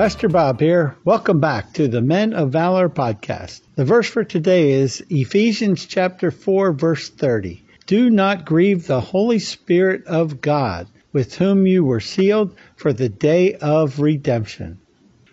Pastor Bob here. Welcome back to the Men of Valor podcast. The verse for today is Ephesians chapter 4 verse 30. Do not grieve the Holy Spirit of God, with whom you were sealed for the day of redemption.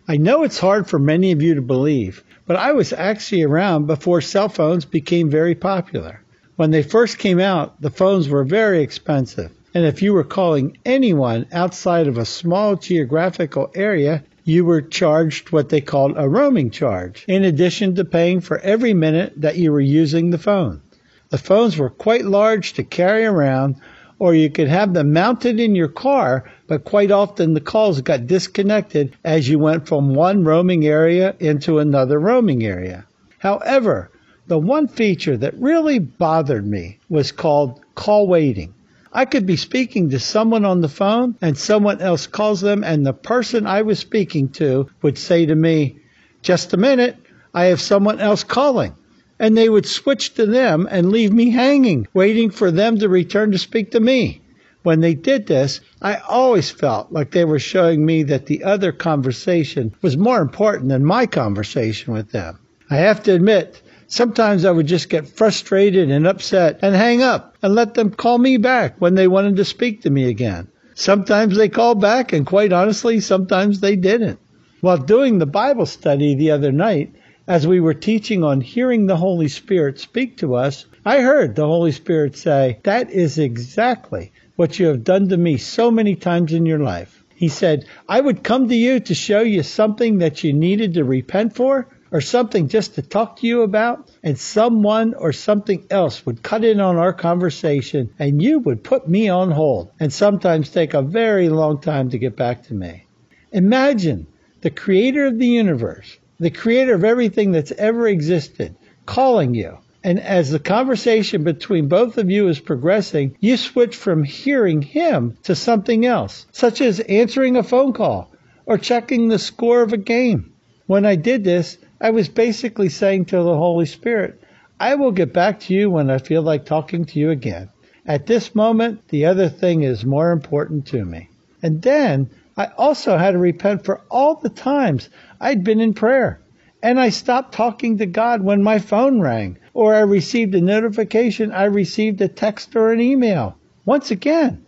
I know it's hard for many of you to believe, but I was actually around before cell phones became very popular. When they first came out, the phones were very expensive. And if you were calling anyone outside of a small geographical area, you were charged what they called a roaming charge, in addition to paying for every minute that you were using the phone. The phones were quite large to carry around, or you could have them mounted in your car, but quite often the calls got disconnected as you went from one roaming area into another roaming area. However, the one feature that really bothered me was called call waiting. I could be speaking to someone on the phone and someone else calls them and the person I was speaking to would say to me, just a minute, I have someone else calling. And they would switch to them and leave me hanging, waiting for them to return to speak to me. When they did this, I always felt like they were showing me that the other conversation was more important than my conversation with them. I have to admit, Sometimes I would just get frustrated and upset and hang up and let them call me back when they wanted to speak to me again. Sometimes they called back, and quite honestly, sometimes they didn't. While doing the Bible study the other night, as we were teaching on hearing the Holy Spirit speak to us, I heard the Holy Spirit say, That is exactly what you have done to me so many times in your life. He said, I would come to you to show you something that you needed to repent for, or something just to talk to you about, and someone or something else would cut in on our conversation and you would put me on hold and sometimes take a very long time to get back to me. Imagine the creator of the universe, the creator of everything that's ever existed, calling you. And as the conversation between both of you is progressing, you switch from hearing him to something else, such as answering a phone call or checking the score of a game. When I did this, I was basically saying to the Holy Spirit, I will get back to you when I feel like talking to you again. At this moment, the other thing is more important to me. And then I also had to repent for all the times I'd been in prayer. And I stopped talking to God when my phone rang, or I received a notification, I received a text or an email. Once again,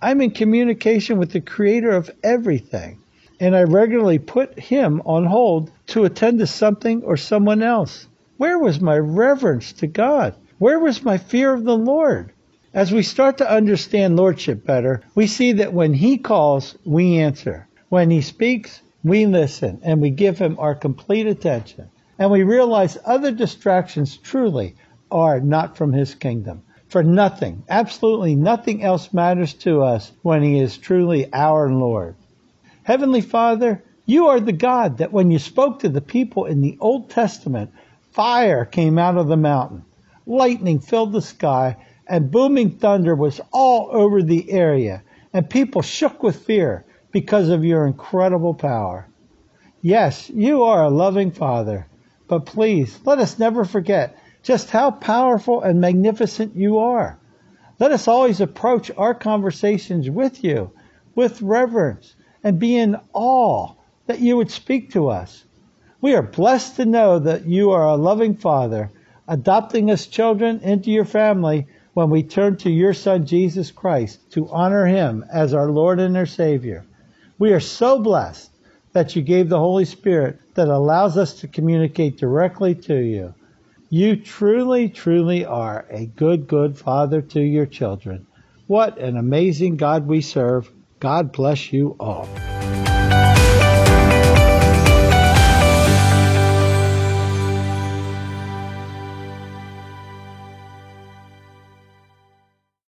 I'm in communication with the creator of everything and I regularly put him on hold to attend to something or someone else. Where was my reverence to God? Where was my fear of the Lord? As we start to understand Lordship better, we see that when He calls, we answer. When He speaks, we listen and we give Him our complete attention. And we realize other distractions truly are not from His kingdom. For nothing, absolutely nothing else matters to us when He is truly our Lord. Heavenly Father, you are the God that when you spoke to the people in the Old Testament, fire came out of the mountain, lightning filled the sky, and booming thunder was all over the area, and people shook with fear because of your incredible power. Yes, you are a loving Father, but please let us never forget just how powerful and magnificent you are. Let us always approach our conversations with you with reverence and be in awe that you would speak to us. We are blessed to know that you are a loving Father, adopting us children into your family when we turn to your Son Jesus Christ to honor him as our Lord and our Savior. We are so blessed that you gave the Holy Spirit that allows us to communicate directly to you. You truly, truly are a good, good Father to your children. What an amazing God we serve. God bless you all.